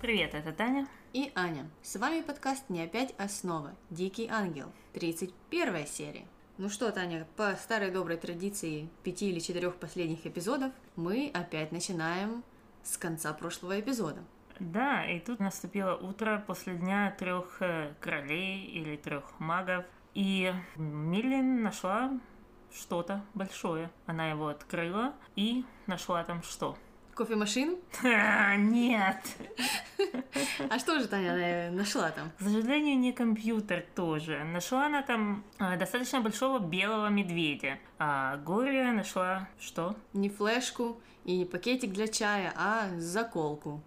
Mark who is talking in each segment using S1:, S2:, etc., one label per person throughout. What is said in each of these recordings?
S1: Привет, это Таня.
S2: И Аня. С вами подкаст «Не опять основа. Дикий ангел». 31 серия. Ну что, Таня, по старой доброй традиции пяти или четырех последних эпизодов мы опять начинаем с конца прошлого эпизода.
S1: Да, и тут наступило утро после дня трех э, королей или трех магов. И Миллин нашла что-то большое. Она его открыла и нашла там что?
S2: Кофемашину?
S1: А, Нет!
S2: А что же Таня э, нашла там?
S1: К сожалению, не компьютер тоже. Нашла она там а, достаточно большого белого медведя. А Гория нашла что?
S2: Не флешку и не пакетик для чая, а заколку.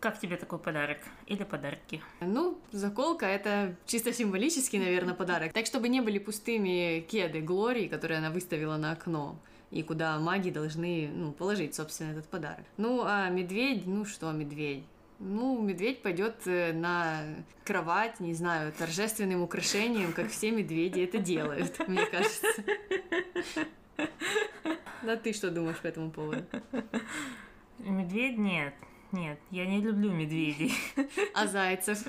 S1: Как тебе такой подарок? Или подарки?
S2: Ну, заколка — это чисто символический, наверное, подарок. Так, чтобы не были пустыми кеды Глории, которые она выставила на окно и куда маги должны ну, положить, собственно, этот подарок. Ну, а медведь, ну что медведь? Ну, медведь пойдет э, на кровать, не знаю, торжественным украшением, как все медведи это делают, мне кажется. Да ты что думаешь по этому поводу?
S1: Медведь нет. Нет, я не люблю медведей.
S2: А зайцев?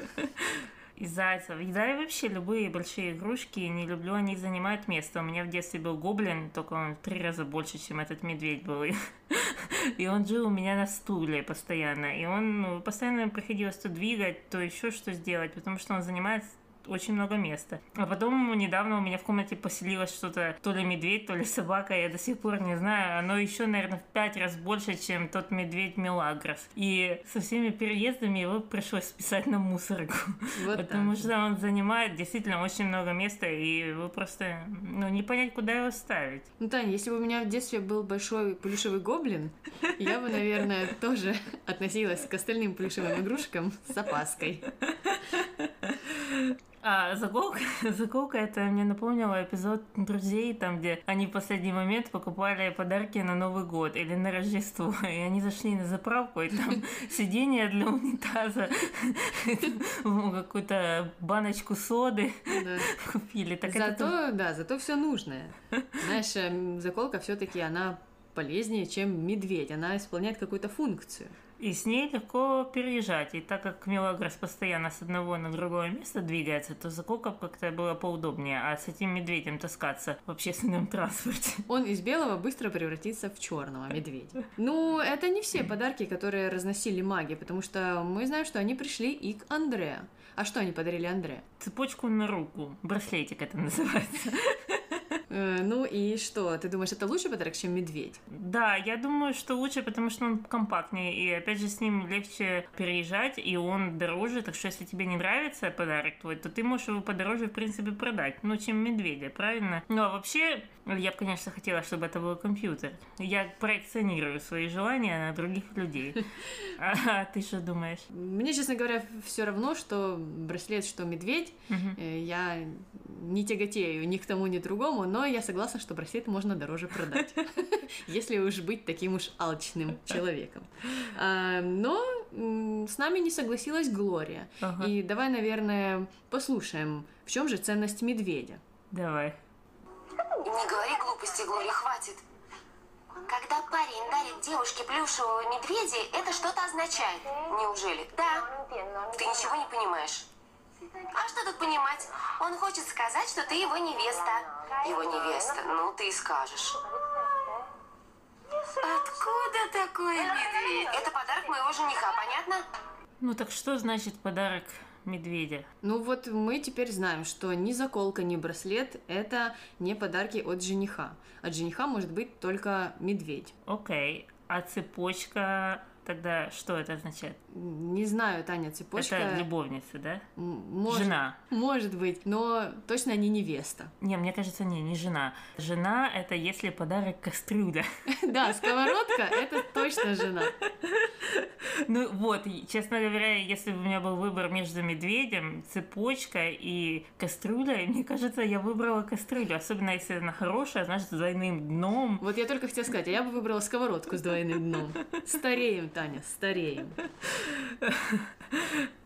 S1: И зайцев. И да, и вообще любые большие игрушки, не люблю, они занимают место. У меня в детстве был гоблин, только он в три раза больше, чем этот медведь был. И он жил у меня на стуле постоянно. И он ну, постоянно приходилось то двигать, то еще что сделать, потому что он занимает очень много места. А потом недавно у меня в комнате поселилось что-то, то ли медведь, то ли собака, я до сих пор не знаю. Оно еще, наверное, в пять раз больше, чем тот медведь Мелагрос. И со всеми переездами его пришлось списать на мусорку.
S2: Вот
S1: потому что он занимает действительно очень много места, и вы просто, ну, не понять, куда его ставить.
S2: Ну, Таня, если бы у меня в детстве был большой плюшевый гоблин, я бы, наверное, тоже относилась к остальным плюшевым игрушкам с опаской.
S1: А заколка, заколка это мне напомнило эпизод друзей, там, где они в последний момент покупали подарки на Новый год или на Рождество. И они зашли на заправку, и там сиденье для унитаза, какую-то баночку соды
S2: Да.
S1: купили.
S2: Зато, да, зато все нужное. Знаешь, эм, заколка все-таки она полезнее, чем медведь. Она исполняет какую-то функцию.
S1: И с ней легко переезжать. И так как Мелагрос постоянно с одного на другое место двигается, то заколка как-то было поудобнее. А с этим медведем таскаться в общественном транспорте.
S2: Он из белого быстро превратится в черного медведя. Ну, это не все подарки, которые разносили маги, потому что мы знаем, что они пришли и к Андре. А что они подарили Андре?
S1: Цепочку на руку. Браслетик это называется.
S2: Э, ну и что? Ты думаешь, это лучший подарок, чем медведь?
S1: Да, я думаю, что лучше, потому что он компактнее, и опять же с ним легче переезжать, и он дороже, так что если тебе не нравится подарок твой, то ты можешь его подороже, в принципе, продать, ну, чем медведя, правильно? Ну, а вообще, я бы, конечно, хотела, чтобы это был компьютер. Я проекционирую свои желания на других людей. А ты что думаешь?
S2: Мне, честно говоря, все равно, что браслет, что медведь. Э, Я не тяготею ни к тому, ни к другому, но я согласна, что браслет можно дороже продать, если уж быть таким уж алчным человеком. А, Но с нами не согласилась Глория.
S1: Ага.
S2: И давай, наверное, послушаем, в чем же ценность медведя.
S1: Давай.
S3: Не говори глупости, Глория, хватит. Когда парень дарит девушке плюшевого медведя, это что-то означает. Неужели? Да. Ты ничего не понимаешь. А что тут понимать? Он хочет сказать, что ты его невеста. Его невеста, ну ты и скажешь. Откуда такой медведь? Это подарок моего жениха, понятно?
S1: Ну так что значит подарок медведя?
S2: Ну вот мы теперь знаем, что ни заколка, ни браслет — это не подарки от жениха. От жениха может быть только медведь.
S1: Окей. А цепочка тогда что это означает?
S2: Не знаю, Таня, цепочка...
S1: Это любовница, да?
S2: может-
S1: Жена.
S2: Может быть, но точно не невеста.
S1: Не, мне кажется, не, не жена. Жена — это если подарок кастрюля.
S2: Да, сковородка — это точно жена.
S1: Ну вот, честно говоря, если бы у меня был выбор между медведем, цепочкой и кастрюлей, мне кажется, я выбрала кастрюлю. Особенно если она хорошая, значит, с двойным дном.
S2: Вот я только хотела сказать, а я бы выбрала сковородку с двойным дном. Стареем, Таня, стареем.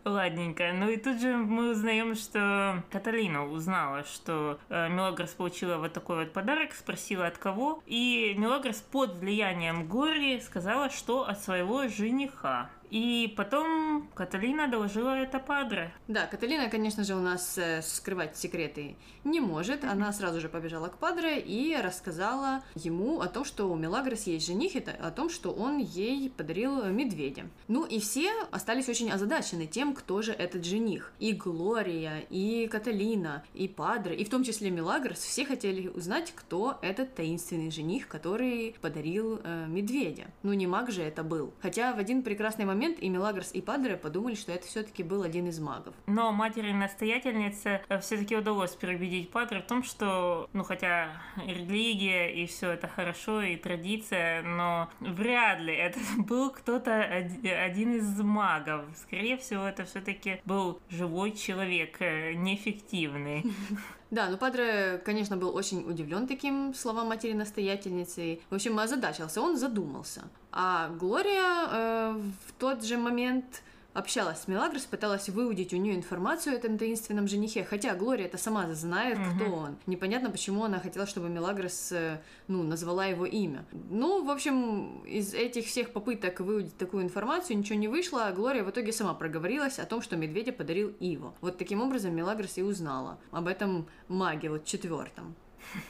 S1: Ладненько. Ну и тут же мы узнаем, что Каталина узнала, что э, Мелагрос получила вот такой вот подарок, спросила от кого. И Мелагрос под влиянием Гори сказала, что от своего жениха. И потом Каталина доложила это Падре.
S2: Да, Каталина, конечно же, у нас э, скрывать секреты не может. Она сразу же побежала к Падре и рассказала ему о том, что у Мелагрос есть жених, и о том, что он ей подарил медведя. Ну и все остались очень озадачены тем, кто же этот жених. И Глория, и Каталина, и Падре, и в том числе Мелагрос, все хотели узнать, кто этот таинственный жених, который подарил э, медведя. Ну не маг же это был. Хотя в один прекрасный момент момент и Мелагрос, и Падре подумали, что это все-таки был один из магов.
S1: Но матери-настоятельнице э, все-таки удалось переубедить Падре в том, что, ну, хотя религия и все это хорошо, и традиция, но вряд ли это был кто-то один из магов. Скорее всего, это все-таки был живой человек, э, неэффективный.
S2: Да, ну Падре, конечно, был очень удивлен таким словам матери-настоятельницы. В общем, озадачился, он задумался. А Глория э, в тот же момент общалась с Мелагрос, пыталась выудить у нее информацию о этом таинственном женихе, хотя Глория это сама знает, угу. кто он. Непонятно, почему она хотела, чтобы Мелагрос, э, ну, назвала его имя. Ну, в общем, из этих всех попыток выудить такую информацию ничего не вышло, а Глория в итоге сама проговорилась о том, что медведя подарил Иво. Вот таким образом Мелагрос и узнала об этом маге, вот четвертом.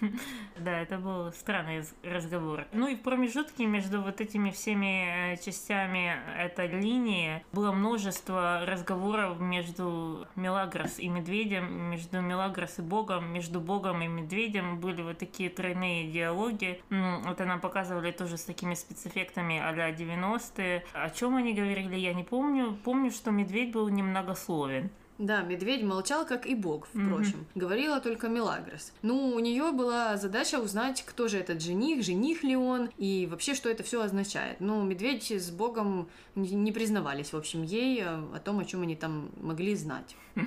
S1: Да, это был странный разговор. Ну и в промежутке между вот этими всеми э, частями этой линии было множество разговоров между Мелагрос и Медведем, между Мелагрос и Богом, между Богом и Медведем были вот такие тройные диалоги. Вот она показывали тоже с такими спецэффектами а-ля 90-е. О чем они говорили, я не помню. Помню, что Медведь был немногословен.
S2: Да, медведь молчал, как и бог, впрочем. Mm-hmm. Говорила только Мелагрос. Ну, у нее была задача узнать, кто же этот жених, жених ли он, и вообще, что это все означает. Ну, медведь с богом не признавались, в общем, ей э, о том, о чем они там могли знать.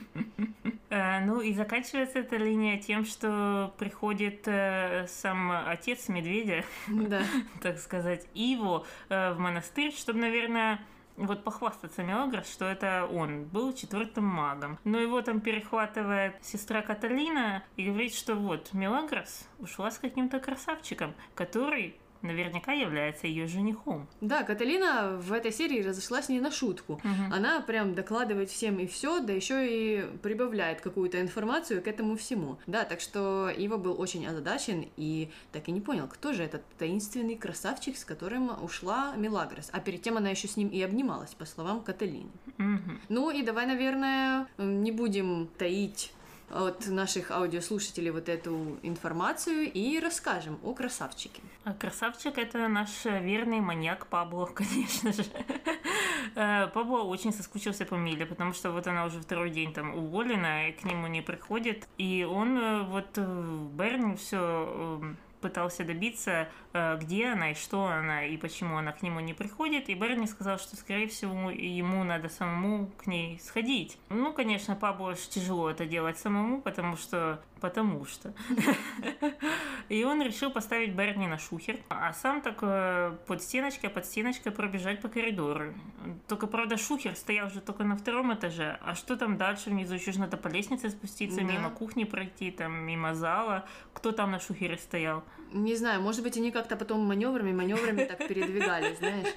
S1: Э, ну и заканчивается эта линия тем, что приходит э, сам отец медведя, так сказать, Иво в монастырь, чтобы, наверное, вот похвастаться Мелагрос, что это он был четвертым магом. Но его там перехватывает сестра Каталина и говорит, что вот Мелагрос ушла с каким-то красавчиком, который наверняка является ее женихом.
S2: Да, Каталина в этой серии разошлась не на шутку. Угу. Она прям докладывает всем и все, да еще и прибавляет какую-то информацию к этому всему. Да, так что Ива был очень озадачен и так и не понял, кто же этот таинственный красавчик, с которым ушла Мелагрос. А перед тем она еще с ним и обнималась, по словам Каталины. Угу. Ну и давай, наверное, не будем таить от наших аудиослушателей вот эту информацию и расскажем о красавчике.
S1: А красавчик это наш верный маньяк Пабло, конечно же. Э, Пабло очень соскучился по Миле, потому что вот она уже второй день там уволена, и к нему не приходит. И он э, вот Берни все пытался добиться, э, где она и что она, и почему она к нему не приходит. И Берни сказал, что, скорее всего, ему надо самому к ней сходить. Ну, конечно, Пабло тяжело это делать самому, потому что потому что. И он решил поставить Берни на шухер, а сам так э, под стеночкой, под стеночкой пробежать по коридору. Только, правда, шухер стоял же только на втором этаже, а что там дальше внизу? Еще же надо по лестнице спуститься, мимо кухни пройти, там, мимо зала. Кто там на шухере стоял?
S2: Не знаю, может быть, они как-то потом маневрами, маневрами так передвигались, знаешь.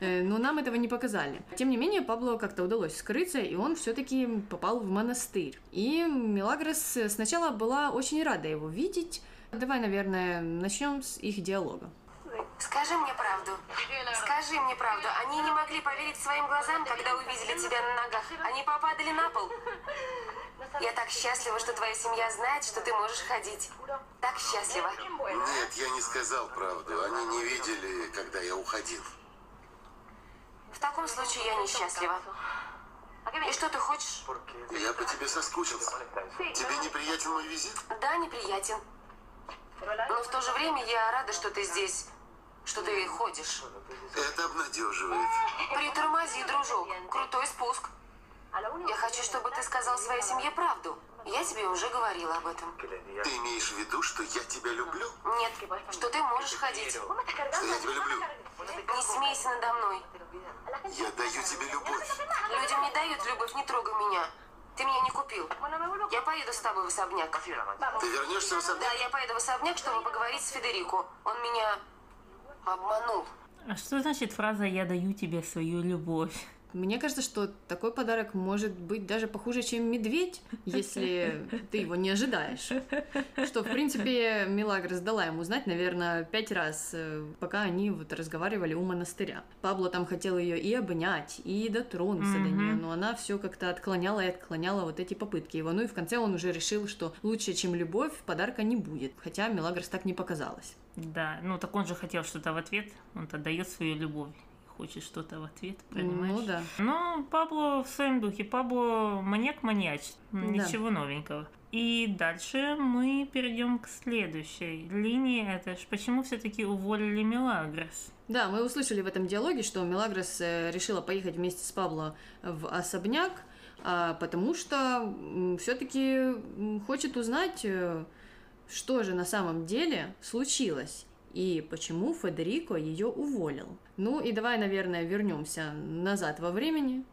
S2: Э, но нам этого не показали. Тем не менее, Пабло как-то удалось скрыться, и он все-таки попал в монастырь. И Мелагрос сначала была очень рада его видеть. Давай, наверное, начнем с их диалога.
S3: Скажи мне правду. Скажи мне правду. Они не могли поверить своим глазам, когда увидели тебя на ногах. Они попадали на пол. Я так счастлива, что твоя семья знает, что ты можешь ходить. Так счастлива.
S4: Нет, я не сказал правду. Они не видели, когда я уходил.
S3: В таком случае я несчастлива. И что ты хочешь?
S4: Я по тебе соскучился. Тебе неприятен мой визит?
S3: Да, неприятен. Но в то же время я рада, что ты здесь, что ты ходишь.
S4: Это обнадеживает.
S3: Притормози, дружок. Крутой спуск. Я хочу, чтобы ты сказал своей семье правду. Я тебе уже говорила об этом.
S4: Ты имеешь в виду, что я тебя люблю?
S3: Нет, что ты можешь ходить. Что
S4: я тебя люблю?
S3: Не смейся надо мной.
S4: Я даю тебе любовь.
S3: Людям не дают любовь, не трогай меня. Ты меня не купил. Я поеду с тобой в особняк.
S4: Ты вернешься в особняк?
S3: Да, я поеду в особняк, чтобы поговорить с Федерико. Он меня обманул.
S1: А что значит фраза «я даю тебе свою любовь»?
S2: Мне кажется, что такой подарок может быть даже похуже, чем медведь, если ты его не ожидаешь. Что, в принципе, Милагрос дала ему знать, наверное, пять раз, э, пока они вот разговаривали у монастыря. Пабло там хотел ее и обнять, и дотронуться до нее, но она все как-то отклоняла и отклоняла вот эти попытки его. Ну и в конце он уже решил, что лучше, чем любовь, подарка не будет. Хотя Милагрос так не показалось.
S1: Да, ну так он же хотел что-то в ответ, он отдает свою любовь хочет что-то в ответ, понимаешь?
S2: Ну да.
S1: Ну, Пабло в своем духе. Пабло маньяк-маньяч. Ничего новенького. И дальше мы перейдем к следующей линии. Это ж почему все-таки уволили Мелагрос?
S2: Да, мы услышали в этом диалоге, что Мелагрос э, решила поехать вместе с Пабло в особняк, а, потому что все-таки хочет узнать, э, что же на самом деле случилось и почему Федерико ее уволил. Ну и давай, наверное, вернемся назад во времени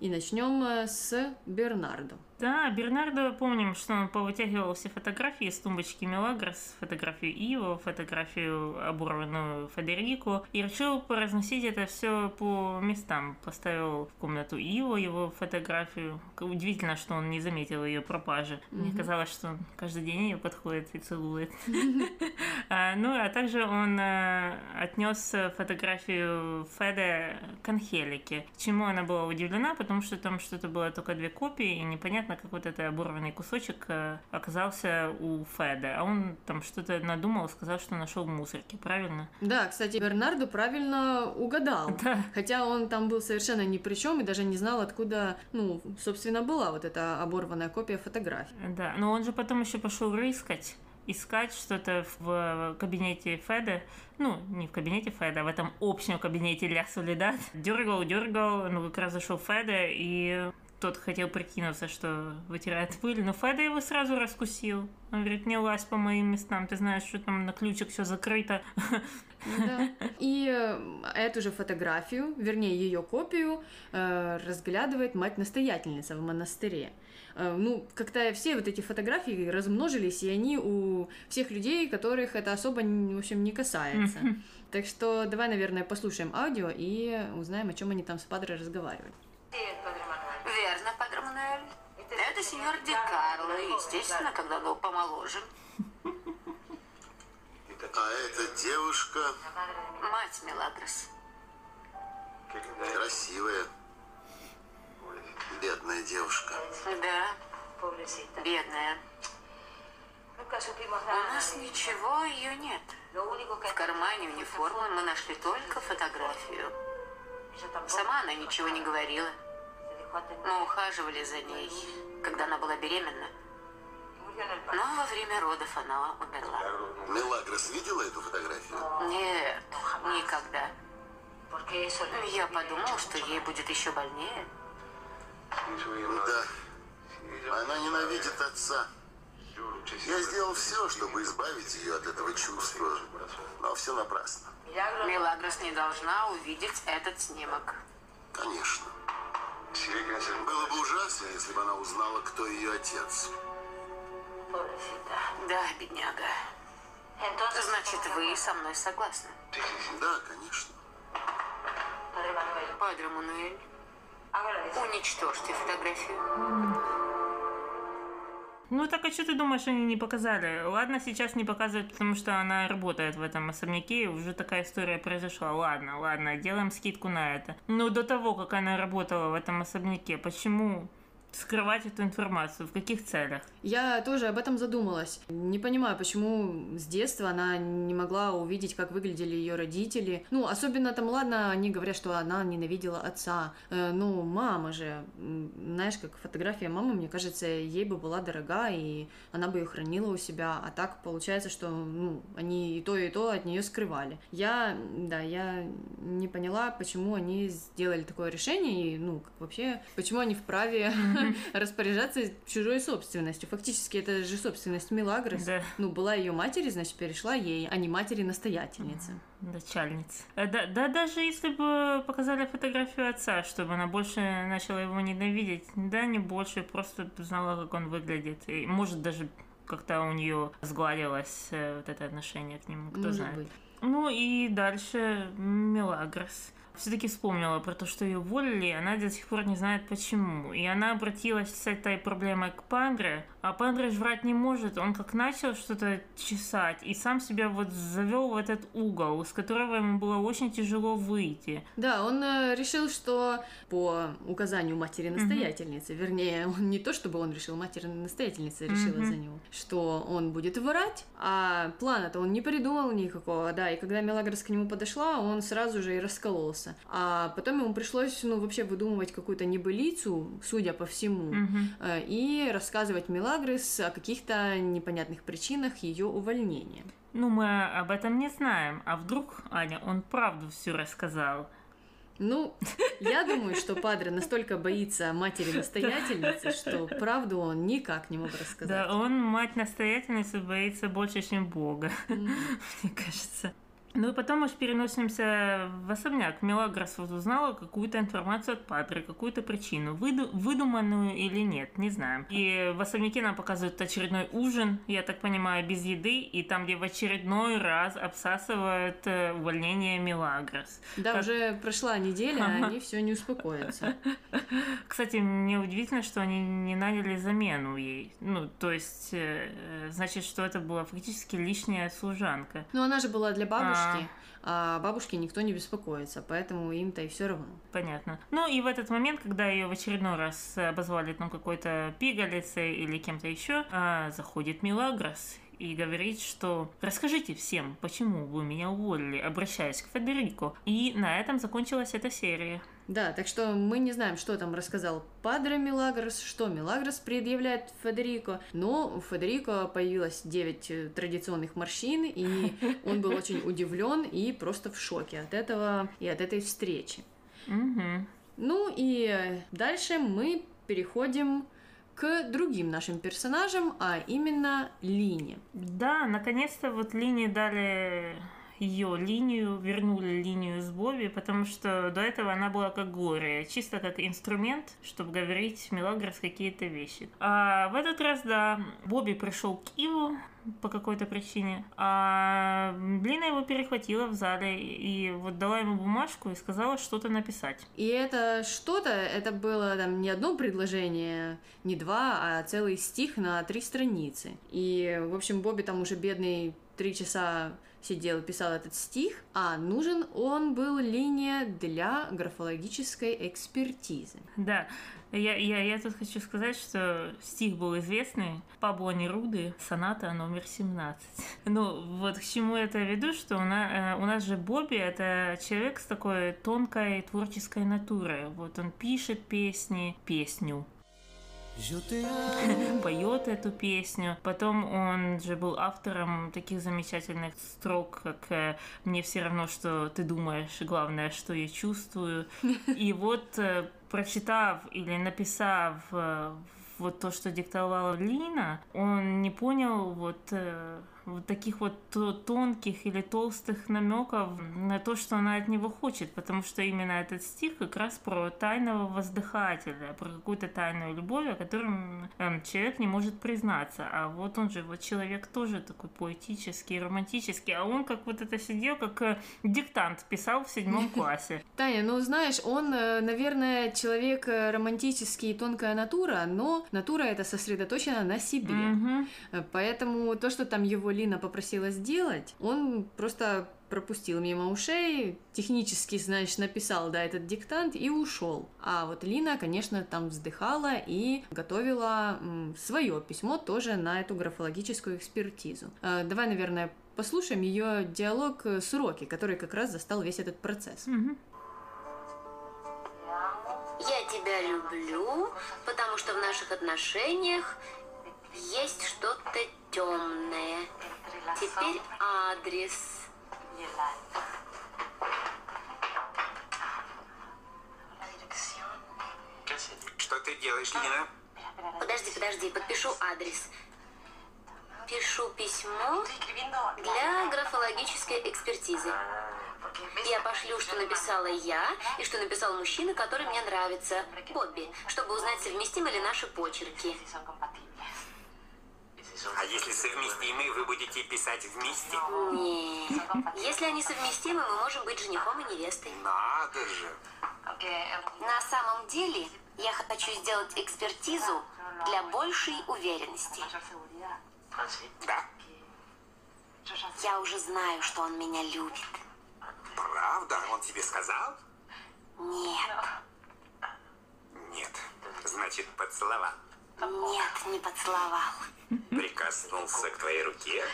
S2: и начнем э, с Бернардо.
S1: Да, Бернардо, помним, что он повытягивал все фотографии из тумбочки Мелагрос, фотографию Иво, фотографию оборванную Федерико, и решил поразносить это все по местам. Поставил в комнату Иво его фотографию. Удивительно, что он не заметил ее пропажи. Мне казалось, что он каждый день ее подходит и целует. А, ну, а также он э, отнес фотографию Феде к Анхелике. Чему она была удивлена, потому что там что-то было только две копии, и непонятно, как вот этот оборванный кусочек э, оказался у Феда. А он там что-то надумал, сказал, что нашел в мусорке, правильно?
S2: Да, кстати, Бернарду правильно угадал.
S1: Да.
S2: Хотя он там был совершенно ни при чем и даже не знал, откуда, ну, собственно, была вот эта оборванная копия фотографии.
S1: Да, но он же потом еще пошел рыскать искать что-то в кабинете Феда, ну, не в кабинете Феда, а в этом общем кабинете Ля Солидат. Дергал, дергал, ну, как раз зашел Феда, и тот хотел прикинуться, что вытирает пыль, но Феда его сразу раскусил. Он говорит, не лазь по моим местам, ты знаешь, что там на ключик все закрыто.
S2: Да. И э, эту же фотографию, вернее, ее копию, э, разглядывает мать-настоятельница в монастыре. Э, ну, как-то все вот эти фотографии размножились, и они у всех людей, которых это особо, в общем, не касается. Так что давай, наверное, послушаем аудио и узнаем, о чем они там с Падре разговаривают.
S3: Падре Мануэль. Это сеньор Ди Карло, естественно, когда был помоложе.
S4: А эта девушка
S3: Мать Мелагрос.
S4: красивая. Бедная девушка.
S3: Да, бедная. У нас ничего ее нет. В кармане униформы мы нашли только фотографию. Сама она ничего не говорила. Мы ухаживали за ней, когда она была беременна. Но во время родов она умерла.
S4: Мелагрос видела эту фотографию?
S3: Нет, никогда. Я подумал, что ей будет еще больнее.
S4: Да. Она ненавидит отца. Я сделал все, чтобы избавить ее от этого чувства, но все напрасно.
S3: Мелагрос не должна увидеть этот снимок.
S4: Конечно. Было бы ужасно, если бы она узнала, кто ее отец.
S3: Да, бедняга. Значит, вы со мной согласны.
S4: Да, конечно.
S3: Падре Мануэль, уничтожьте фотографию.
S1: Ну так а что ты думаешь, они не показали? Ладно, сейчас не показывают, потому что она работает в этом особняке, и уже такая история произошла. Ладно, ладно, делаем скидку на это. Но до того, как она работала в этом особняке, почему скрывать эту информацию? В каких целях?
S2: Я тоже об этом задумалась. Не понимаю, почему с детства она не могла увидеть, как выглядели ее родители. Ну, особенно там, ладно, они говорят, что она ненавидела отца. Э, ну, мама же, знаешь, как фотография мамы, мне кажется, ей бы была дорога, и она бы ее хранила у себя. А так получается, что, ну, они и то, и то от нее скрывали. Я, да, я не поняла, почему они сделали такое решение, и, ну, как вообще, почему они вправе распоряжаться чужой собственностью. Фактически это же собственность Милагрос.
S1: Да.
S2: Ну, была ее матери, значит, перешла ей, а не матери-настоятельницы.
S1: Начальница. Э, Да, да, даже если бы показали фотографию отца, чтобы она больше начала его ненавидеть, да, не больше, просто знала, как он выглядит. И, может, даже как-то у нее сгладилось э, вот это отношение к нему, кто
S2: Может
S1: знает.
S2: быть.
S1: Ну и дальше Мелагрос. все-таки вспомнила про то, что ее уволили, и она до сих пор не знает почему. И она обратилась с этой проблемой к Пандре, а Пандре врать не может. Он как начал что-то чесать, и сам себя вот завел в этот угол, с которого ему было очень тяжело выйти.
S2: Да, он э, решил, что по указанию матери-настоятельницы, mm-hmm. вернее, он не то, чтобы он решил, матери-настоятельница решила mm-hmm. за него, что он будет врать, а плана-то он не придумал никакого, да, и когда Мелагрос к нему подошла, он сразу же и раскололся. А потом ему пришлось, ну, вообще выдумывать какую-то небылицу, судя по всему, mm-hmm. и рассказывать Мелагрис о каких-то непонятных причинах ее увольнения.
S1: Ну, мы об этом не знаем. А вдруг, Аня, он правду все рассказал?
S2: Ну, я думаю, что Падре настолько боится матери-настоятельницы, что правду он никак не мог рассказать.
S1: Да, он мать-настоятельницы боится больше, чем Бога, мне кажется. Ну и потом мы же переносимся в особняк. Мелагрос вот узнала какую-то информацию от Патры, какую-то причину, выду- выдуманную или нет, не знаем. И в особняке нам показывают очередной ужин, я так понимаю, без еды, и там, где в очередной раз обсасывают э, увольнение Мелагрос.
S2: Да, как... уже прошла неделя, а они все не успокоятся.
S1: Кстати, мне удивительно, что они не наняли замену ей. Ну, то есть, э, значит, что это была фактически лишняя служанка.
S2: Ну, она же была для бабушки бабушки, а бабушке никто не беспокоится, поэтому им-то и все равно.
S1: Понятно. Ну и в этот момент, когда ее в очередной раз обозвали там какой-то пигалицей или кем-то еще, а, заходит Милагрос и говорит, что расскажите всем, почему вы меня уволили, обращаясь к Федерико. И на этом закончилась эта серия.
S2: Да, так что мы не знаем, что там рассказал Падре Милагрос, что Милагрос предъявляет Федерико, но у Федерико появилось 9 э, традиционных морщин, и он был очень удивлен и просто в шоке от этого и от этой встречи. Ну и дальше мы переходим к другим нашим персонажам, а именно Лине.
S1: Да, наконец-то вот Лине дали ее линию, вернули линию с Бобби, потому что до этого она была как Глория, чисто как инструмент, чтобы говорить Мелагрос какие-то вещи. А в этот раз, да, Бобби пришел к Иву, по какой-то причине. А Лина его перехватила в зале и вот дала ему бумажку и сказала что-то написать.
S2: И это что-то, это было там не одно предложение, не два, а целый стих на три страницы. И, в общем, Бобби там уже бедный три часа сидел и писал этот стих, а нужен он был линия для графологической экспертизы.
S1: Да, я, я, я тут хочу сказать, что стих был известный Пабло Неруды, соната номер 17. Ну, вот к чему это веду, что у нас, э, у нас же Бобби — это человек с такой тонкой творческой натурой. Вот он пишет песни, песню, поет эту песню. Потом он же был автором таких замечательных строк, как э, «Мне все равно, что ты думаешь, главное, что я чувствую». И вот э, прочитав или написав э, вот то, что диктовала Лина, он не понял вот вот таких вот тонких или толстых намеков на то, что она от него хочет, потому что именно этот стих как раз про тайного воздыхателя, про какую-то тайную любовь, о котором эм, человек не может признаться. А вот он же, вот человек тоже такой поэтический, романтический, а он как вот это сидел, как э, диктант писал в седьмом классе.
S2: Таня, ну знаешь, он, э, наверное, человек э, романтический и тонкая натура, но натура это сосредоточена на себе. Поэтому то, что там его Лина попросила сделать, он просто пропустил мимо ушей, технически, знаешь, написал, да, этот диктант и ушел. А вот Лина, конечно, там вздыхала и готовила свое письмо тоже на эту графологическую экспертизу. Э, давай, наверное, послушаем ее диалог с Роки, который как раз застал весь этот процесс.
S3: Угу. Я тебя люблю, потому что в наших отношениях есть что-то темное. Теперь адрес.
S5: Что ты делаешь, Лина?
S3: Подожди, подожди, подпишу адрес. Пишу письмо для графологической экспертизы. Я пошлю, что написала я, и что написал мужчина, который мне нравится, Бобби, чтобы узнать, совместимы ли наши почерки.
S5: А если совместимы, вы будете писать вместе?
S3: Нет. Если они совместимы, мы можем быть женихом и невестой.
S5: Надо же.
S3: На самом деле, я хочу сделать экспертизу для большей уверенности.
S5: Да?
S3: Я уже знаю, что он меня любит.
S5: Правда? Он тебе сказал?
S3: Нет,
S5: Нет. Значит, поцеловал.
S3: Нет, не поцеловал.
S5: Прикоснулся к твоей руке?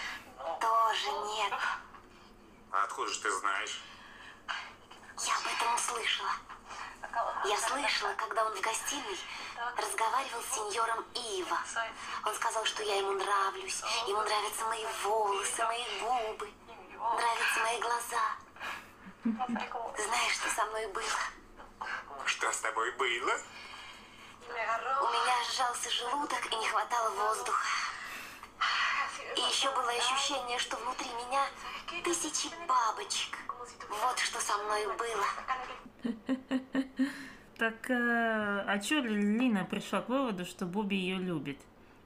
S3: Тоже нет.
S5: А откуда же ты знаешь?
S3: Я об этом услышала. Я слышала, когда он в гостиной разговаривал с сеньором Ива. Он сказал, что я ему нравлюсь. Ему нравятся мои волосы, мои губы. Нравятся мои глаза. Знаешь, что со мной было?
S5: Что с тобой было?
S3: У меня сжался желудок и не хватало воздуха. И еще было ощущение, что внутри меня тысячи бабочек. Вот что со мной было.
S1: Так, э, а чё Лина пришла к выводу, что Бобби ее любит?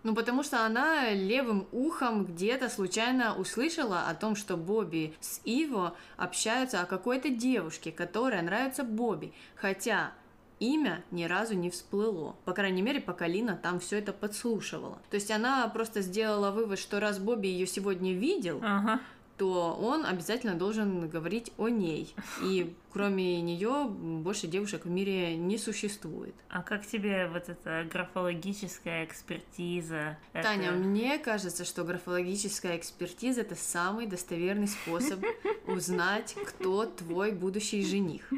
S2: Ну, потому что она левым ухом где-то случайно услышала о том, что Бобби с Иво общаются о какой-то девушке, которая нравится Бобби. Хотя имя ни разу не всплыло. По крайней мере, пока Лина там все это подслушивала. То есть она просто сделала вывод, что раз Бобби ее сегодня видел,
S1: Ага.
S2: То он обязательно должен говорить о ней. И кроме нее больше девушек в мире не существует.
S1: А как тебе вот эта графологическая экспертиза? Это-
S2: Таня, мне кажется, что графологическая экспертиза это самый достоверный способ узнать, кто твой будущий жених.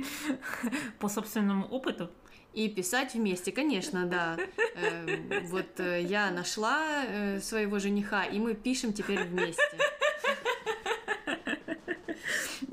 S1: По собственному опыту?
S2: И писать вместе, конечно, да. Э, вот э, я нашла э, своего жениха, и мы пишем теперь вместе.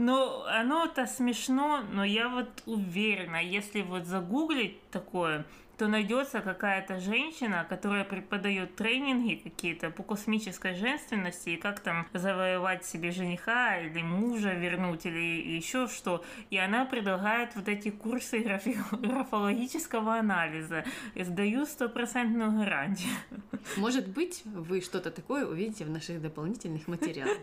S1: Ну, оно-то смешно, но я вот уверена, если вот загуглить такое, то найдется какая-то женщина, которая преподает тренинги какие-то по космической женственности и как там завоевать себе жениха или мужа вернуть или еще что. И она предлагает вот эти курсы графи- графологического анализа. И сдаю стопроцентную гарантию.
S2: Может быть, вы что-то такое увидите в наших дополнительных материалах.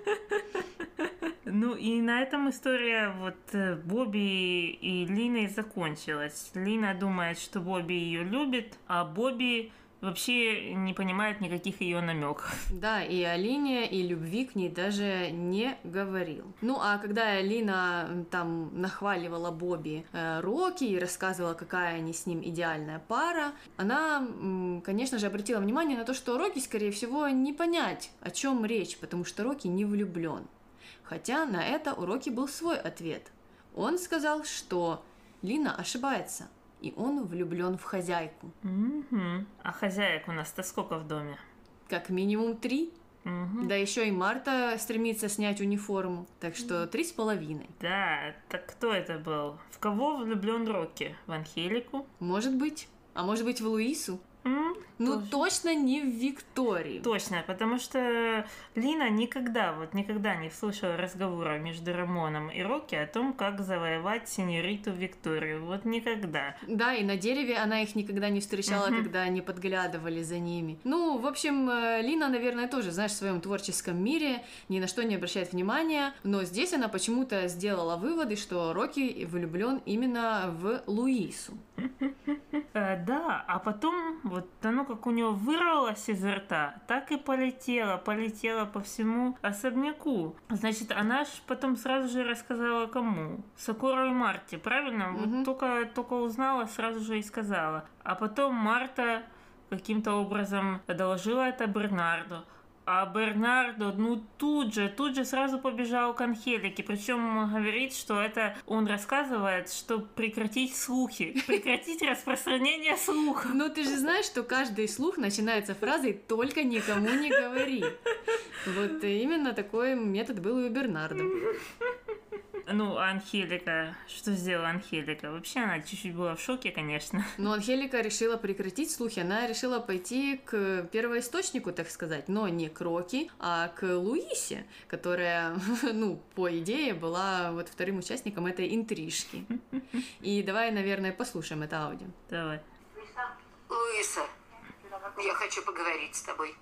S1: Ну и на этом история вот э, Бобби и Лины закончилась. Лина думает, что Бобби ее любит, а Бобби вообще не понимает никаких ее намеков.
S2: Да, и о Лине, и любви к ней даже не говорил. Ну, а когда Лина там нахваливала Бобби э, Рокки и рассказывала, какая они с ним идеальная пара, она, конечно же, обратила внимание на то, что Рокки, скорее всего, не понять, о чем речь, потому что Рокки не влюблен. Хотя на это у Рокки был свой ответ. Он сказал, что Лина ошибается, и он влюблен в хозяйку.
S1: Мгм. А хозяек у нас-то сколько в доме?
S2: Как минимум три.
S1: Мгм.
S2: Да еще и Марта стремится снять униформу, так что три с половиной.
S1: Да, так кто это был? В кого влюблен Рокки? В Анхелику?
S2: Может быть. А может быть в Луису?
S1: М?
S2: Ну
S1: Тоже.
S2: точно не в Виктории.
S1: Точно, потому что Лина никогда, вот никогда не слышала разговора между Рамоном и Рокки о том, как завоевать сеньориту Викторию. Вот никогда.
S2: Да, и на дереве она их никогда не встречала,
S1: Мгм.
S2: когда они подглядывали за ними. Ну, в общем, э, Лина, наверное, тоже, знаешь, в своем творческом мире ни на что не обращает внимания, но здесь она почему-то сделала выводы, что Рокки влюблен именно в Луису.
S1: Э, да, а потом вот оно как у него вырвалось изо рта, так и полетело, полетело по всему особняку. Значит, она ж потом сразу же рассказала кому? Сокору и Марте, правильно? Вот только, только узнала, сразу же и сказала. А потом Марта каким-то образом доложила это Бернарду. А Бернардо, ну тут же, тут же сразу побежал к Анхелике. Причем говорит, что это он рассказывает, что прекратить слухи, прекратить распространение слухов.
S2: Ну, ты же знаешь, что каждый слух начинается фразой «только никому не говори». Вот именно такой метод был и у Бернарда.
S1: Ну, Анхелика, что сделала Анхелика? Вообще она чуть-чуть была в шоке, конечно.
S2: Но Анхелика решила прекратить слухи, она решила пойти к первоисточнику, так сказать, но не к Роки, а к Луисе, которая, ну, по идее, была вот вторым участником этой интрижки. И давай, наверное, послушаем это аудио.
S1: Давай.
S3: Луиса, я хочу поговорить с тобой.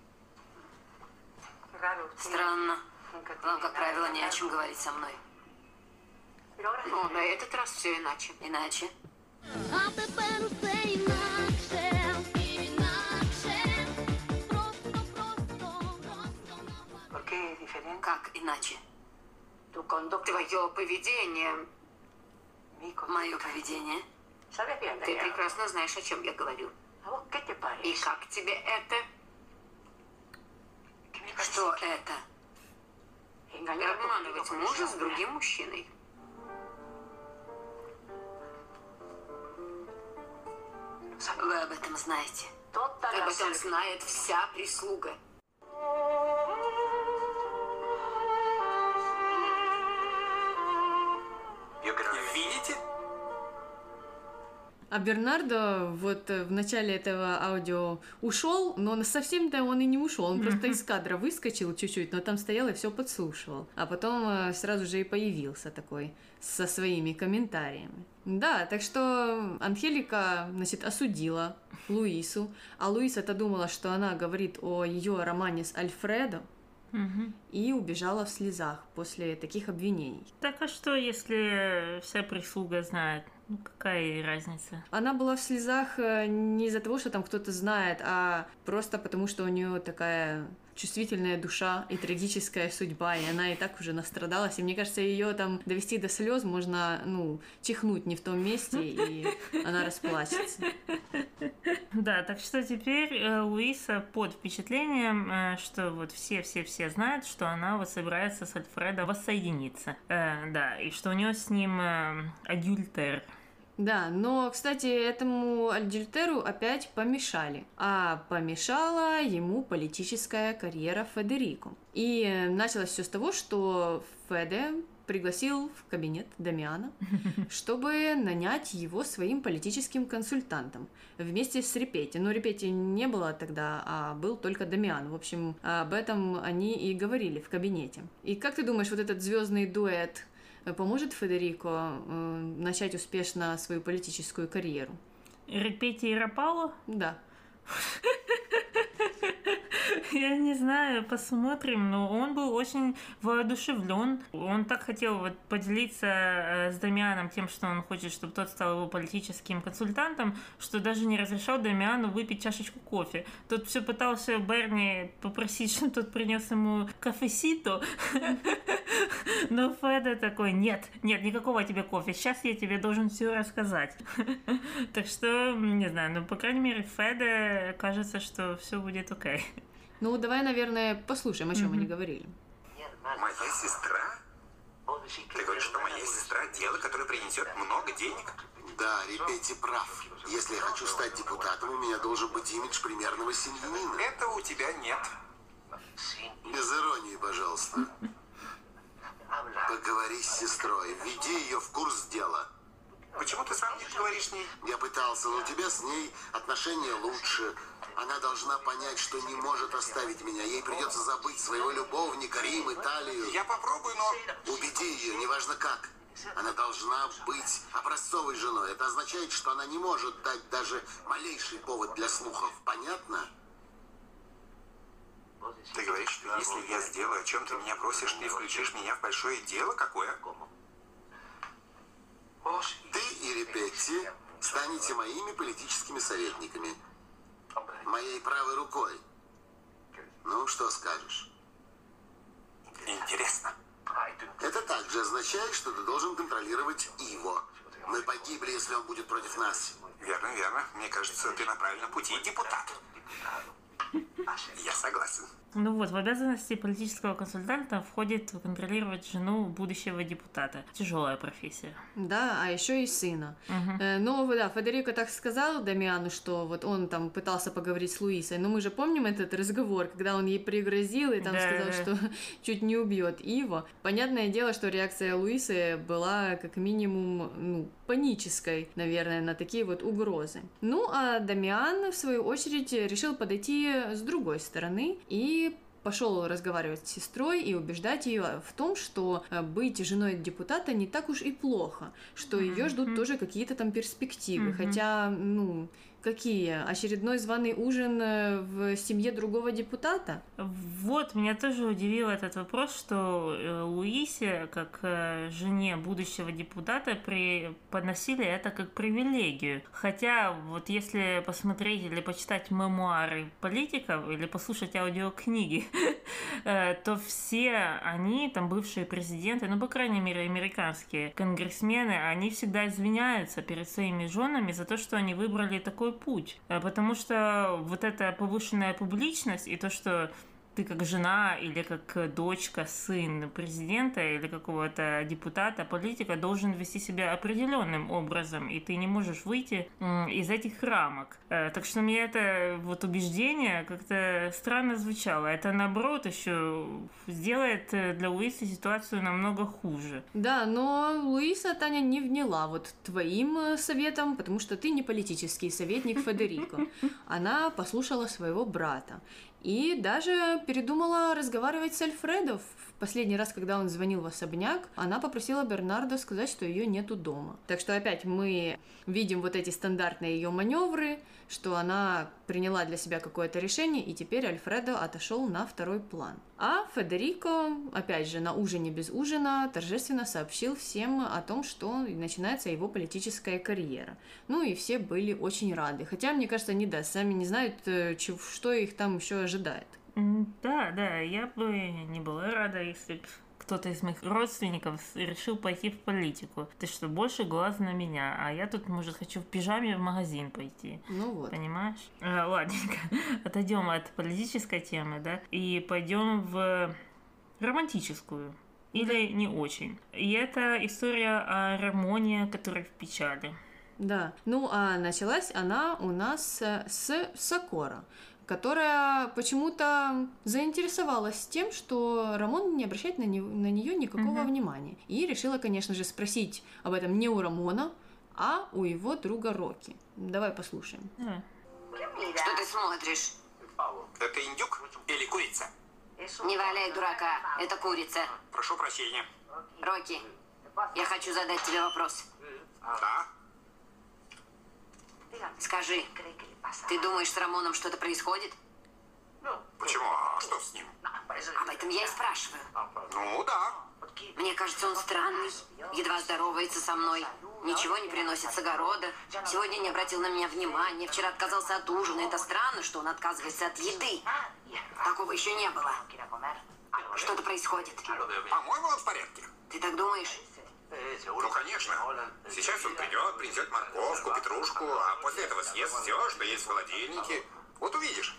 S3: Странно. Вам, как правило, не о чем говорить со мной. Но на этот раз все иначе. Иначе?
S6: А тепер усе інакше, інакше. Просто, просто, просто.
S3: Как иначе? Твое поведение. Мое поведение. Ты прекрасно знаешь, о чем я говорю. И как тебе это? Что это? Обманывать мужа с другим мужчиной. Вы об этом знаете. Об этом знает вся прислуга.
S2: А Бернардо вот э, в начале этого аудио ушел, но совсем-то он и не ушел, он просто из кадра выскочил чуть-чуть, но там стоял и все подслушивал. А потом э, сразу же и появился такой со своими комментариями. Да, так что Анхелика, значит, осудила Луису, а Луиса-то думала, что она говорит о ее романе с Альфредо, и убежала в слезах после таких обвинений.
S1: Так а что, если вся прислуга знает? Ну, какая ей разница?
S2: Она была в слезах э, не из-за того, что там кто-то знает, а просто потому, что у нее такая чувствительная душа и трагическая судьба, и она и так уже настрадалась. И мне кажется, ее там довести до слез можно, ну, чихнуть не в том месте, и она расплачется.
S1: Да, так что теперь э, Луиса под впечатлением, э, что вот все-все-все знают, что она вот собирается с Альфредо воссоединиться. Э, да, и что у нее с ним адюльтер.
S2: Да, но, кстати, этому Альдюльтеру опять помешали. А помешала ему политическая карьера Федерико. И э, началось все с того, что Феде пригласил в кабинет Дамиана, чтобы нанять его своим политическим консультантом вместе с Репети. Но Репети не было тогда, а был только Дамиан. В общем, об этом они и говорили в кабинете. И как ты думаешь, вот этот звездный дуэт поможет Федерико э, начать успешно свою политическую карьеру?
S1: Репети и Рапало?
S2: Да.
S1: Я не знаю, посмотрим, но он был очень воодушевлен. Он так хотел вот поделиться э, с Дамианом тем, что он хочет, чтобы тот стал его политическим консультантом, что даже не разрешал Дамиану выпить чашечку кофе. Тот все пытался Берни попросить, чтобы тот принес ему кафесито, но Феда такой, нет, нет, никакого тебе кофе, сейчас я тебе должен все рассказать. Так что, не знаю, ну, по крайней мере, Феда кажется, что все будет окей.
S2: Ну, давай, наверное, послушаем, о чем они говорили.
S5: Моя сестра? Ты говоришь, что моя сестра дело, которое принесет много денег?
S4: Да, Репети прав. Если я хочу стать депутатом, у меня должен быть имидж примерного семьянина.
S5: Этого у тебя нет.
S4: Без иронии, пожалуйста. Поговори с сестрой, введи ее в курс дела.
S5: Почему ты сам не говоришь с ней?
S4: Я пытался, но у тебя с ней отношения лучше. Она должна понять, что не может оставить меня. Ей придется забыть своего любовника, Рим, Италию.
S5: Я попробую, но...
S4: Убеди ее, неважно как. Она должна быть образцовой женой. Это означает, что она не может дать даже малейший повод для слухов. Понятно?
S5: Ты говоришь, что если я сделаю, о чем ты меня просишь, ты включишь меня в большое дело? Какое?
S4: Ты и Репетти станете моими политическими советниками. Моей правой рукой. Ну, что скажешь?
S5: Интересно.
S4: Это также означает, что ты должен контролировать его. Мы погибли, если он будет против нас.
S5: Верно, верно. Мне кажется, ты на правильном пути, депутат. Я согласен.
S1: Ну вот, в обязанности политического консультанта входит контролировать жену будущего депутата. Тяжелая профессия.
S2: Да, а еще и сына. Э, Но, да, Федерико так сказал Дамиану, что вот он там пытался поговорить с Луисой, но мы же помним этот разговор, когда он ей пригрозил и там
S1: Да,
S2: сказал,
S1: да.
S2: что чуть не убьет Иво. Понятное дело, что реакция Луисы была как минимум, ну, панической, наверное, на такие вот угрозы. Ну, а Дамиан, в свою очередь, решил подойти с другой стороны и пошел разговаривать с сестрой и убеждать ее в том, что э, быть женой депутата не так уж и плохо, что ее ждут тоже какие-то там перспективы. Хотя, ну, Какие? Очередной званый ужин э, в семье другого депутата?
S1: Вот, меня тоже удивил этот вопрос, что э, Луисе, как э, жене будущего депутата, преподносили это как привилегию. Хотя, вот если посмотреть или почитать мемуары политиков, или послушать аудиокниги, то все они, там бывшие президенты, ну, по крайней мере, американские конгрессмены, они всегда извиняются перед своими женами за то, что они выбрали такой путь. Потому что вот эта повышенная публичность и то, что ты как жена или как дочка, сын президента или какого-то депутата, политика должен вести себя определенным образом, и ты не можешь выйти из этих рамок. Э, так что мне это вот убеждение как-то странно звучало. Это наоборот еще сделает э, для Луисы ситуацию намного хуже.
S2: Да, но Луиса, Таня, не вняла вот твоим э, советом, потому что ты не политический советник Федерико. Она послушала своего брата. И даже передумала разговаривать с Альфредо. Последний раз, когда он звонил в особняк, она попросила Бернарда сказать, что ее нету дома. Так что опять мы видим вот эти стандартные ее маневры, что она приняла для себя какое-то решение, и теперь Альфредо отошел на второй план. А Федерико, опять же, на ужине без ужина, торжественно сообщил всем о том, что начинается его политическая карьера. Ну и все были очень рады. Хотя, мне кажется, они, да, сами не знают, э, что их там еще ожидает.
S1: Да, да, я бы не была рада, если бы кто-то из моих родственников решил пойти в политику. Ты что, больше глаз на меня, а я тут, может, хочу в пижаме в магазин пойти.
S2: Ну вот.
S1: Понимаешь? А, ладненько. Отойдем от политической темы, да, и пойдем в романтическую. Или не очень. И это история о Рамоне, который в печали.
S2: Да. Ну, а началась она у нас с Сокора которая почему-то заинтересовалась тем, что Рамон не обращает на, не, на нее никакого угу. внимания. И решила, конечно же, спросить об этом не у Рамона, а у его друга Рокки. Давай послушаем.
S3: Что ты смотришь?
S5: Это индюк или курица?
S3: Не валяй дурака, это курица.
S5: Прошу прощения.
S3: Рокки, я хочу задать тебе вопрос.
S5: Да?
S3: Скажи, ты думаешь, с Рамоном что-то происходит?
S5: Почему? А что с ним?
S3: Об этом я и спрашиваю.
S5: Ну да.
S3: Мне кажется, он странный. Едва здоровается со мной. Ничего не приносит с огорода. Сегодня не обратил на меня внимания. Вчера отказался от ужина. Это странно, что он отказывается от еды. Такого еще не было. Что-то происходит.
S5: По-моему, он в порядке.
S3: Ты так думаешь?
S5: Ну, конечно. Сейчас он придет, принесет морковку, петрушку, а после этого съест все, что есть в холодильнике. Вот увидишь.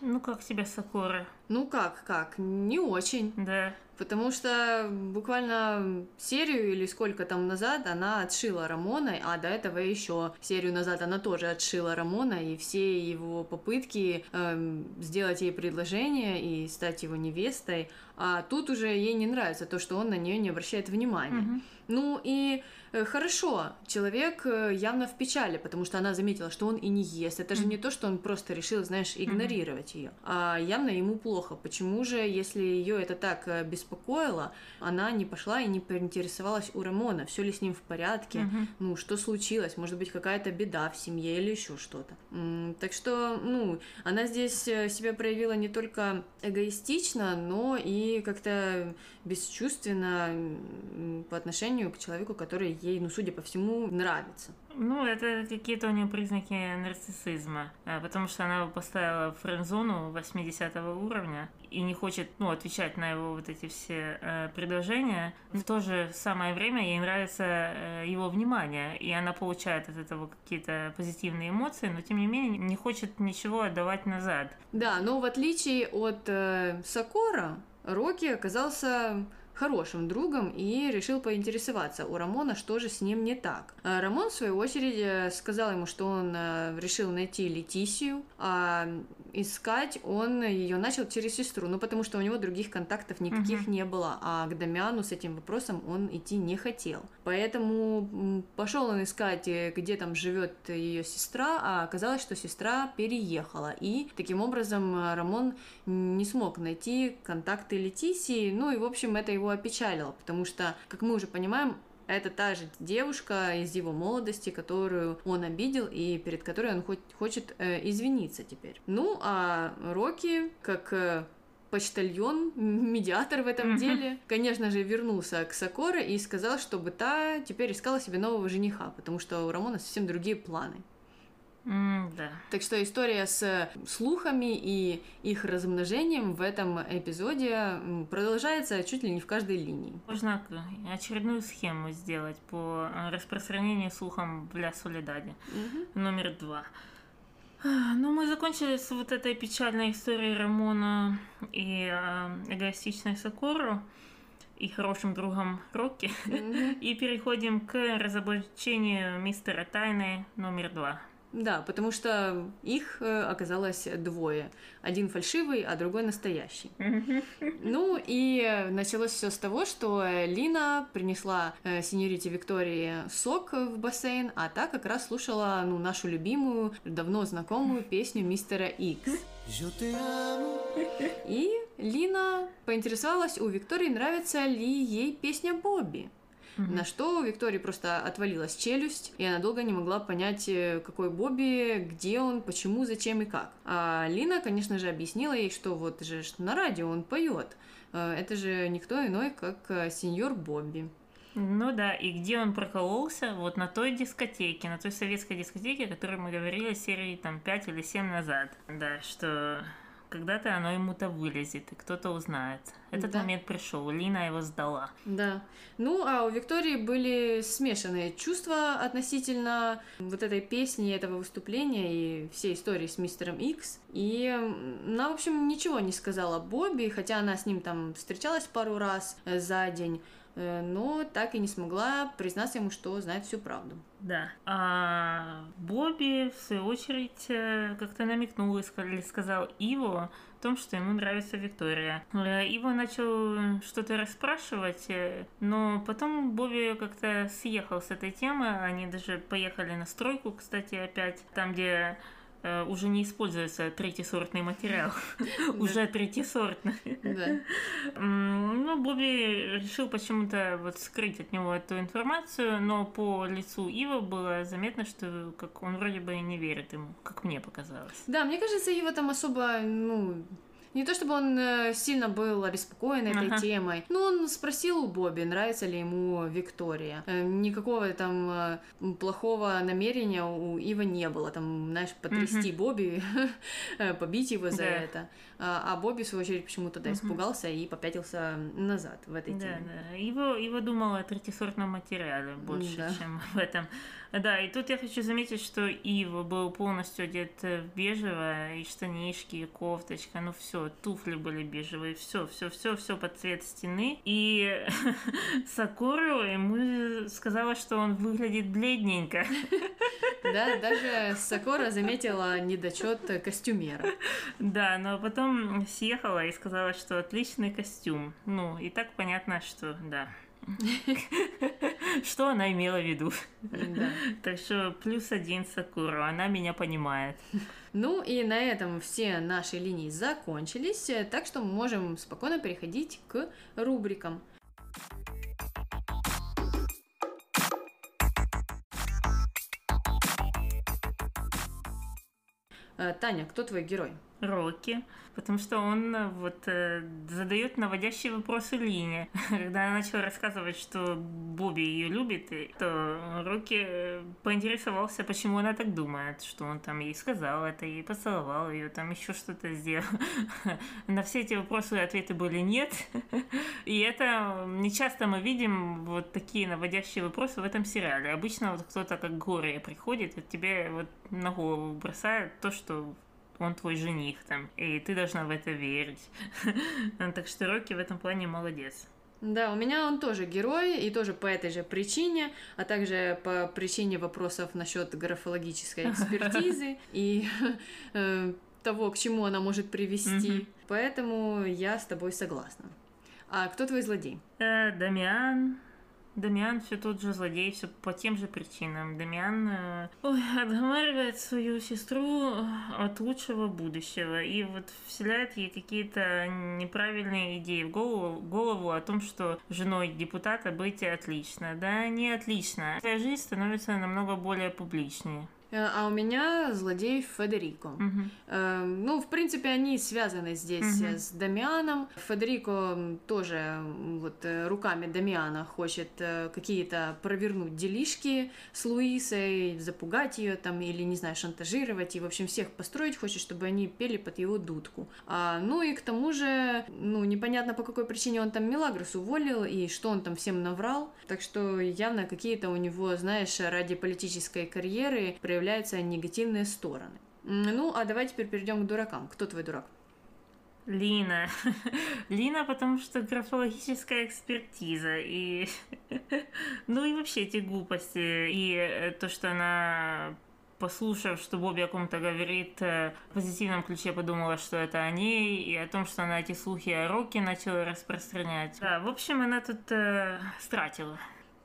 S1: Ну, как тебе Сакура?
S2: Ну, как, как? Не очень.
S1: Да.
S2: Потому что буквально серию или сколько там назад она отшила Рамона, а до этого еще серию назад она тоже отшила Рамона, и все его попытки эм, сделать ей предложение и стать его невестой, а тут уже ей не нравится то, что он на нее не обращает внимания. Mm-hmm. Ну и Э, хорошо, человек э, явно в печали, потому что она заметила, что он и не ест. Это же не то, что он просто решил, знаешь, игнорировать ее, а явно ему плохо. Почему же, если ее это так э, беспокоило, она не пошла и не поинтересовалась у Рамона, все ли с ним в порядке, ну, что случилось, может быть, какая-то беда в семье или еще что-то. Так что, ну, она здесь себя проявила не только эгоистично, но и как-то бесчувственно по отношению к человеку, который ей, ну, судя по всему, нравится.
S1: Ну, это какие-то у нее признаки нарциссизма, э, потому что она его поставила в френд-зону 80 уровня и не хочет, ну, отвечать на его вот эти все э, предложения. В то же самое время ей нравится э, его внимание, и она получает от этого какие-то позитивные эмоции, но тем не менее не хочет ничего отдавать назад.
S2: Да, но в отличие от э, Сокора, Рокки оказался хорошим другом и решил поинтересоваться у Рамона, что же с ним не так. А Рамон, в свою очередь, э, сказал ему, что он э, решил найти Летисию, а искать он ее начал через сестру, ну потому что у него других контактов никаких uh-huh. не было, а к Дамиану с этим вопросом он идти не хотел. Поэтому пошел он искать, э, где там живет ее сестра, а оказалось, что сестра переехала, и таким образом Рамон не смог найти контакты Летисии, ну и в общем это его опечалило, потому что, как мы уже понимаем, Это та же девушка из его молодости, которую он обидел и перед которой он хоть хочет э, извиниться теперь. Ну, а Рокки, как э, почтальон, медиатор в этом
S1: Мгм.
S2: деле, конечно же, вернулся к Сокоре и сказал, чтобы та теперь искала себе нового жениха, потому что у Рамона совсем другие планы.
S1: М, Да.
S2: Так что история с слухами и их размножением в этом эпизоде продолжается чуть ли не в каждой линии.
S1: Можно очередную схему сделать по э, распространению слухом в Ля Солидаде. Номер два. Ну, мы закончили с вот этой печальной историей Рамона и э, эгоистичной Сокору и хорошим другом Рокки. И переходим к разоблачению мистера Тайны номер два.
S2: Да, потому что их э, оказалось двое. Один фальшивый, а другой настоящий. Ну и началось все с того, что Лина принесла э, сеньорите Виктории сок в бассейн, а та как раз слушала ну, нашу любимую, давно знакомую песню мистера Икс. И Лина поинтересовалась у Виктории, нравится ли ей песня Бобби. На что у Виктории просто отвалилась челюсть, и она долго не могла понять, э, какой Бобби, где он, почему, зачем и как. А Лина, конечно же, объяснила ей, что вот же на радио он поет. Э, Это же никто иной, как э, сеньор Бобби.
S1: Ну да, и где он прокололся? Вот на той дискотеке, на той советской дискотеке, о которой мы говорили серии там 5 или 7 назад. Да, что когда-то оно ему-то вылезет, и кто-то узнает. Этот
S2: Да.
S1: момент пришел, Лина его сдала.
S2: Да. Ну, а у Виктории были смешанные чувства относительно вот этой песни, этого выступления и всей истории с мистером Икс. И она, в общем, ничего не сказала Бобби, хотя она с ним там встречалась пару раз э, за день, э, но так и не смогла признаться ему, что знает всю правду.
S1: Да. А Бобби, в свою очередь, э, как-то намекнул и сказал Иво о том, что ему нравится Виктория. Э, Иво начал что-то расспрашивать, э, но потом Бобби как-то съехал с этой темы. Они даже поехали на стройку, кстати, опять, там, где уже не используется третьесортный материал. Уже третьесортный.
S2: Да.
S1: М, Ну, Бобби решил почему-то вот скрыть от него эту информацию, но по лицу Ива было заметно, что как он вроде бы и не верит ему, как мне показалось.
S2: Да, мне кажется, его там особо, ну, не то чтобы он э, сильно был обеспокоен этой
S1: Ага.
S2: темой, но он спросил у Бобби, нравится ли ему Виктория. Э, никакого там э, плохого намерения у Ива не было, там, знаешь, потрясти Бобби, э, побить его за
S1: Да.
S2: это. А, а Бобби, в свою очередь, почему-то да, испугался и попятился назад в этой
S1: Да,
S2: теме.
S1: да. Его, его думал о третьесортном материале больше,
S2: Да.
S1: чем в этом. Да, и тут я хочу заметить, что Ива был полностью одет э, в бежевое, и штанишки, и кофточка, ну все, туфли были бежевые, все, все, все, все под цвет стены. И Сакуру ему сказала, что он выглядит бледненько.
S2: Да, даже Сокора заметила недочет костюмера.
S1: Да, но потом съехала и сказала, что отличный костюм. Ну, и так понятно, что да. Что она имела в виду?
S2: Да.
S1: Так что плюс один Сакуру, она меня понимает.
S2: Ну и на этом все наши линии закончились, так что мы можем спокойно переходить к рубрикам. Э, Таня, кто твой герой?
S1: Рокки, потому что он э, вот э, задает наводящие вопросы Лине. Когда она начала рассказывать, что Бобби ее любит, и- то Рокки э, поинтересовался, почему она так думает, что он там ей сказал это, ей поцеловал ее, там еще что-то сделал. На все эти вопросы ответы были нет. И это не часто мы видим вот такие наводящие вопросы в этом сериале. Обычно вот кто-то как горе приходит, и тебе вот на голову бросает то, что он твой жених там, и ты должна в это верить. Так что Рокки в этом плане молодец.
S2: Да, у меня он тоже герой, и тоже по этой же причине, а также по причине вопросов насчет графологической экспертизы и э, того, к чему она может привести. Поэтому я с тобой согласна. А кто твой злодей?
S1: Э, Дамиан, Дамиан все тот же злодей, все по тем же причинам. Дамиан э, ой, отговаривает свою сестру от лучшего будущего и вот вселяет ей какие-то неправильные идеи в голову, голову о том, что женой депутата быть отлично. Да, не отлично. Твоя жизнь становится намного более публичнее.
S2: Э, а у меня злодей Федерико. Э, Ну, в принципе, они связаны здесь э, с Дамианом. Федерико тоже вот руками Дамиана хочет какие-то провернуть делишки с Луисой, запугать ее там или, не знаю, шантажировать и, в общем, всех построить хочет, чтобы они пели под его дудку. А, ну и к тому же, ну, непонятно по какой причине он там Мелагрос уволил и что он там всем наврал. Так что явно какие-то у него, знаешь, ради политической карьеры проявляются негативные стороны. Ну, а давай теперь перейдем к дуракам. Кто твой дурак?
S1: Лина. Лина, потому что графологическая экспертиза. И... ну и вообще эти глупости. И э, то, что она послушав, что Бобби о ком-то говорит, э, в позитивном ключе подумала, что это о ней, и о том, что она эти слухи о Роке начала распространять. Да, в общем, она тут э, стратила.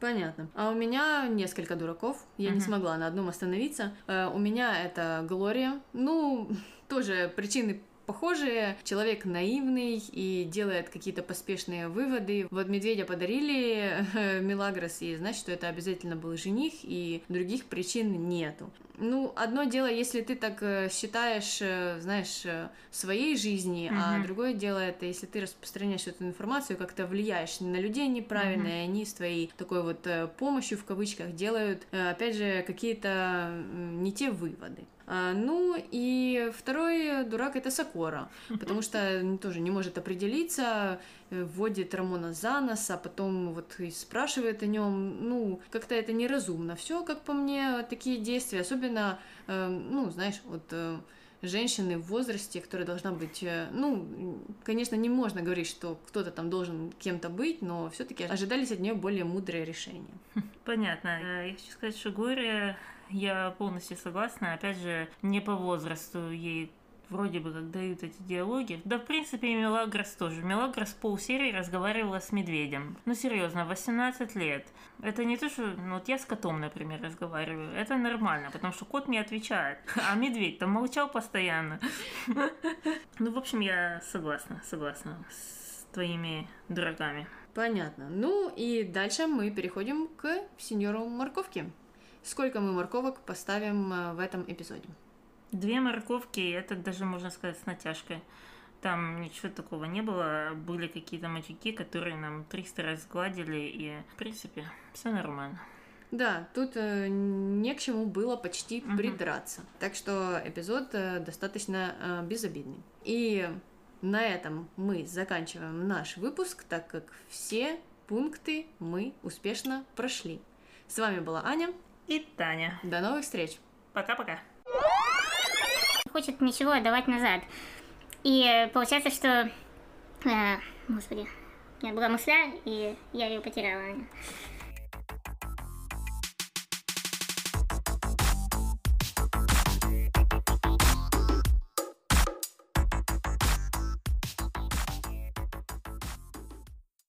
S2: Понятно. А у меня несколько дураков. Я не
S1: Мгм.
S2: смогла на одном остановиться. Э, У меня это Глория. Ну, тоже причины похожие. Человек наивный и делает какие-то поспешные выводы. Вот медведя подарили Мелагрос, и значит, что это обязательно был жених, и других причин нету. Ну, одно дело, если ты так э, считаешь, э, знаешь, э, своей жизни, а
S1: Мгм.
S2: другое дело это, если ты распространяешь эту информацию, как-то влияешь на людей неправильно, и они с твоей такой вот помощью в кавычках делают, опять же, какие-то не те выводы. А, Ну и второй дурак это Сокора, потому что тоже не может определиться, э, вводит Рамона за нос, а потом вот и спрашивает о нем. Ну, как-то это неразумно. Все, как по мне, такие действия, особенно, э, ну, знаешь, вот э, женщины в возрасте, которая должна быть, ну, конечно, не можно говорить, что кто-то там должен кем-то быть, но все-таки ожидались от нее более мудрые решения.
S1: Понятно. Я хочу сказать, что Горе, я полностью согласна. Опять же, не по возрасту ей вроде бы как дают эти диалоги. Да, в принципе, и Мелагрос тоже. Мелагрос полсерии разговаривала с медведем. Ну, серьезно, 18 лет. Это не то, что... Ну, вот я с котом, например, разговариваю. Это нормально, потому что кот мне отвечает. А медведь там молчал постоянно. Ну, в общем, я согласна, согласна с твоими дураками.
S2: Понятно. Ну и дальше мы переходим к сеньору морковки. Сколько мы морковок поставим э, в этом эпизоде?
S1: Две морковки, это даже можно сказать с натяжкой. Там ничего такого не было, были какие-то матюки, которые нам 300 раз гладили, и, в принципе, все нормально.
S2: Да, тут э, не к чему было почти
S1: Мгм.
S2: придраться. Так что эпизод э, достаточно э, безобидный. И на этом мы заканчиваем наш выпуск, так как все пункты мы успешно прошли. С вами была Аня.
S1: И Таня.
S2: До новых встреч!
S1: Пока-пока.
S7: хочет ничего отдавать назад. И получается, что... э, господи, у меня была мысля, и я ее потеряла.